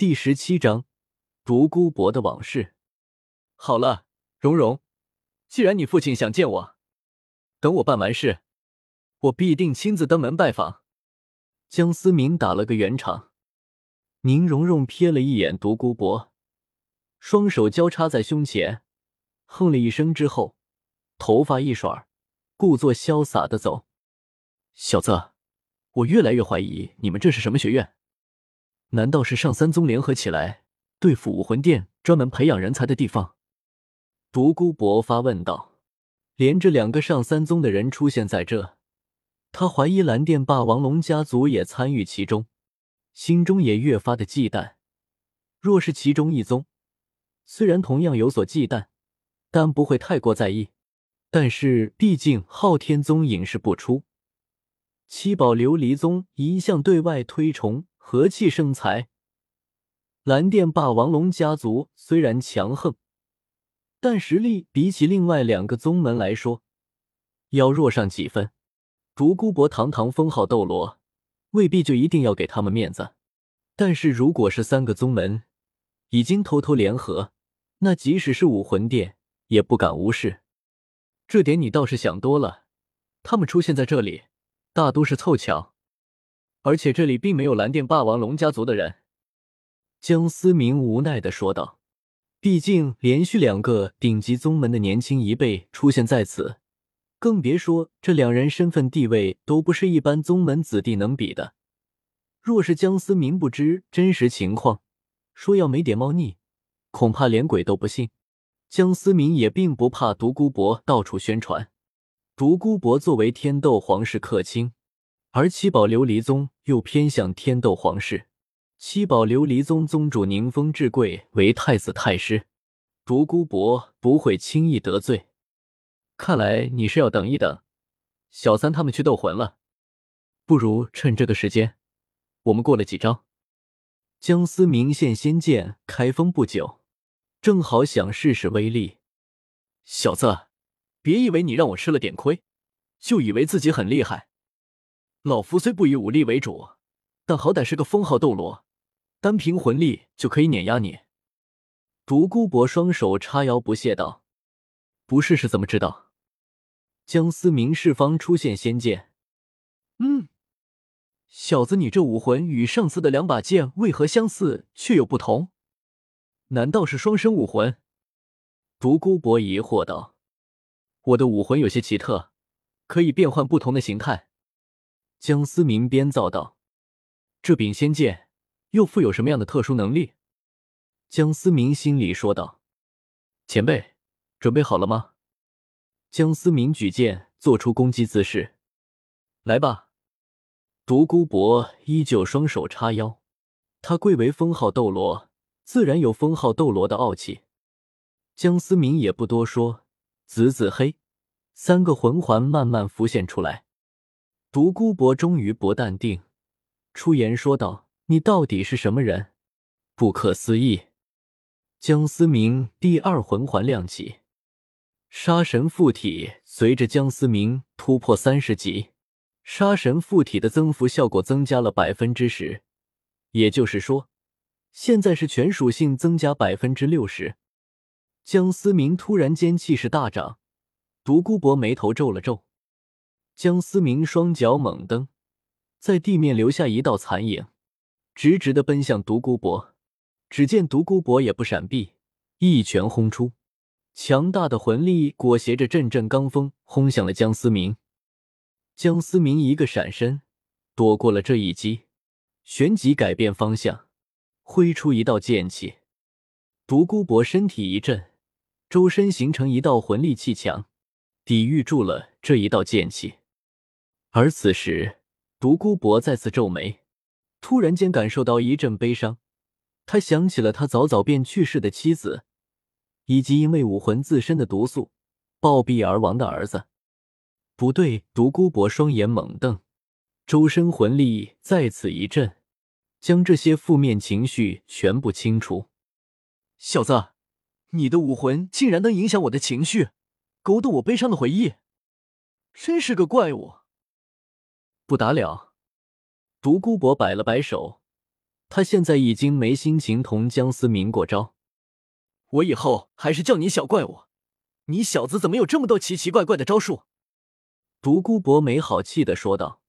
第十七章独孤博的往事。好了，蓉蓉，既然你父亲想见我，等我办完事，我必定亲自登门拜访。江思明打了个圆场。宁荣荣瞥了一眼独孤博，双手交叉在胸前，哼了一声之后，头发一甩，故作潇洒的走。小子，我越来越怀疑你们这是什么学院。难道是上三宗联合起来对付武魂殿，专门培养人才的地方？独孤博发问道。连着两个上三宗的人出现在这，他怀疑蓝电霸王龙家族也参与其中，心中也越发的忌惮。若是其中一宗，虽然同样有所忌惮，但不会太过在意。但是毕竟昊天宗隐世不出，七宝琉璃宗一向对外推崇。和气生财。蓝电霸王龙家族虽然强横，但实力比起另外两个宗门来说，要弱上几分。独孤博堂堂封号斗罗，未必就一定要给他们面子。但是如果是三个宗门已经偷偷联合，那即使是武魂殿也不敢无视。这点你倒是想多了。他们出现在这里，大都是凑巧。而且这里并没有蓝电霸王龙家族的人，江思明无奈的说道。毕竟连续两个顶级宗门的年轻一辈出现在此，更别说这两人身份地位都不是一般宗门子弟能比的。若是江思明不知真实情况，说要没点猫腻，恐怕连鬼都不信。江思明也并不怕独孤博到处宣传。独孤博作为天斗皇室客卿。而七宝琉璃宗又偏向天斗皇室，七宝琉璃宗宗主宁风致贵为太子太师，独孤博不会轻易得罪。看来你是要等一等，小三他们去斗魂了，不如趁这个时间，我们过了几招。江思明现仙剑开封不久，正好想试试威力。小子，别以为你让我吃了点亏，就以为自己很厉害。老夫虽不以武力为主，但好歹是个封号斗罗，单凭魂力就可以碾压你。独孤博双手叉腰，不屑道：“不试试怎么知道？”江思明释方出现仙剑，嗯，小子，你这武魂与上次的两把剑为何相似却又不同？难道是双生武魂？独孤博疑惑道：“我的武魂有些奇特，可以变换不同的形态。”江思明编造道：“这柄仙剑又附有什么样的特殊能力？”江思明心里说道：“前辈，准备好了吗？”江思明举剑做出攻击姿势，“来吧！”独孤博依旧双手叉腰，他贵为封号斗罗，自然有封号斗罗的傲气。江思明也不多说，紫紫黑三个魂环慢慢浮现出来。独孤博终于不淡定，出言说道：“你到底是什么人？不可思议！”江思明第二魂环亮起，杀神附体随着江思明突破三十级，杀神附体的增幅效果增加了百分之十，也就是说，现在是全属性增加百分之六十。江思明突然间气势大涨，独孤博眉头皱了皱。江思明双脚猛蹬，在地面留下一道残影，直直的奔向独孤博。只见独孤博也不闪避，一拳轰出，强大的魂力裹挟着阵阵罡风，轰向了江思明。江思明一个闪身，躲过了这一击，旋即改变方向，挥出一道剑气。独孤博身体一震，周身形成一道魂力气墙，抵御住了这一道剑气。而此时，独孤博再次皱眉，突然间感受到一阵悲伤。他想起了他早早便去世的妻子，以及因为武魂自身的毒素暴毙而亡的儿子。不对，独孤博双眼猛瞪，周身魂力再次一震，将这些负面情绪全部清除。小子，你的武魂竟然能影响我的情绪，勾动我悲伤的回忆，真是个怪物！不打了，独孤博摆了摆手，他现在已经没心情同江思明过招。我以后还是叫你小怪物。你小子怎么有这么多奇奇怪怪的招数？独孤博没好气的说道。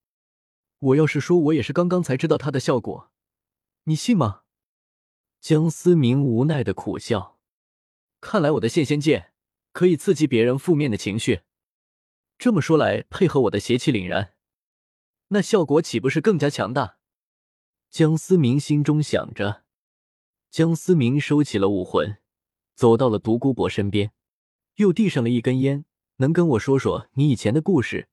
我要是说我也是刚刚才知道它的效果，你信吗？江思明无奈的苦笑。看来我的现仙剑可以刺激别人负面的情绪。这么说来，配合我的邪气凛然，那效果岂不是更加强大？江思明心中想着。江思明收起了武魂，走到了独孤博身边，又递上了一根烟。能跟我说说你以前的故事？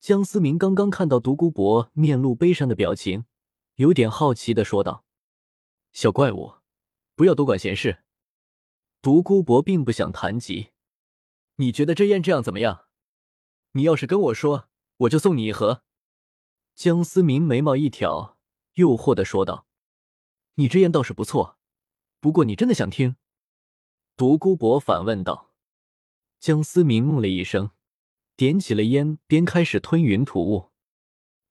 江思明刚刚看到独孤博面露悲伤的表情，有点好奇的说道：“小怪物，不要多管闲事。”独孤博并不想谈及。你觉得这烟这样怎么样？你要是跟我说，我就送你一盒。江思明眉毛一挑，诱惑的说道：“你这烟倒是不错，不过你真的想听？”独孤博反问道。江思明嗯了一声。点起了烟，边开始吞云吐雾。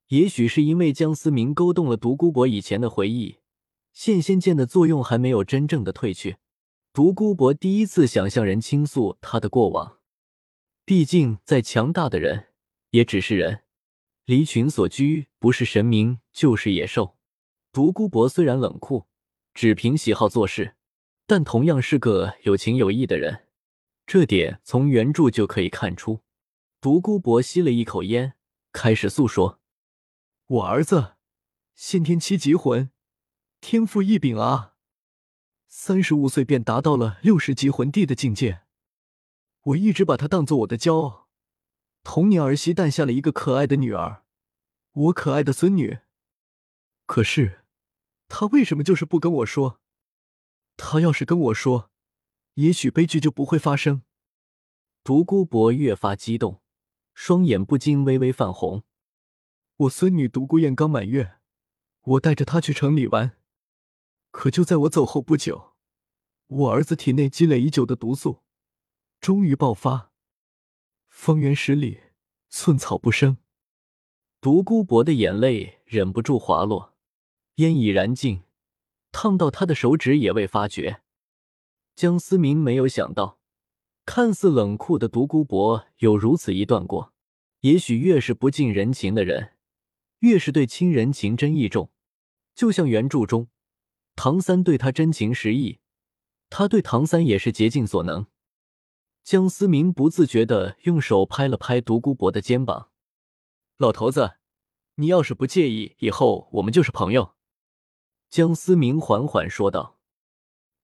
也许是因为江思明勾动了独孤博以前的回忆，现仙剑的作用还没有真正的褪去。独孤博第一次想向人倾诉他的过往。毕竟，再强大的人也只是人，离群所居，不是神明就是野兽。独孤博虽然冷酷，只凭喜好做事，但同样是个有情有义的人，这点从原著就可以看出。独孤博吸了一口烟，开始诉说：“我儿子先天七级魂，天赋异禀啊！三十五岁便达到了六十级魂帝的境界。我一直把他当做我的骄傲。同年儿媳诞下了一个可爱的女儿，我可爱的孙女。可是他为什么就是不跟我说？他要是跟我说，也许悲剧就不会发生。”独孤博越发激动。双眼不禁微微泛红。我孙女独孤雁刚满月，我带着她去城里玩。可就在我走后不久，我儿子体内积累已久的毒素终于爆发，方圆十里寸草不生。独孤博的眼泪忍不住滑落，烟已燃尽，烫到他的手指也未发觉。江思明没有想到。看似冷酷的独孤博有如此一段过，也许越是不近人情的人，越是对亲人情真意重。就像原著中，唐三对他真情实意，他对唐三也是竭尽所能。江思明不自觉的用手拍了拍独孤博的肩膀：“老头子，你要是不介意，以后我们就是朋友。”江思明缓缓说道：“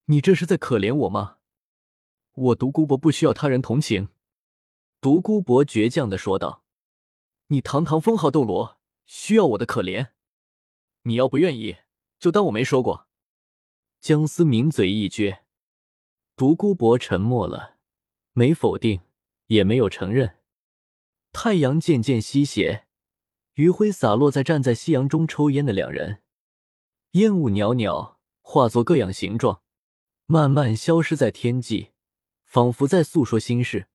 你这是在可怜我吗？”我独孤博不需要他人同情，独孤博倔强的说道：“你堂堂封号斗罗，需要我的可怜？你要不愿意，就当我没说过。”江思明嘴一撅，独孤博沉默了，没否定，也没有承认。太阳渐渐西斜，余晖洒落在站在夕阳中抽烟的两人，烟雾袅袅，化作各样形状，慢慢消失在天际。仿佛在诉说心事。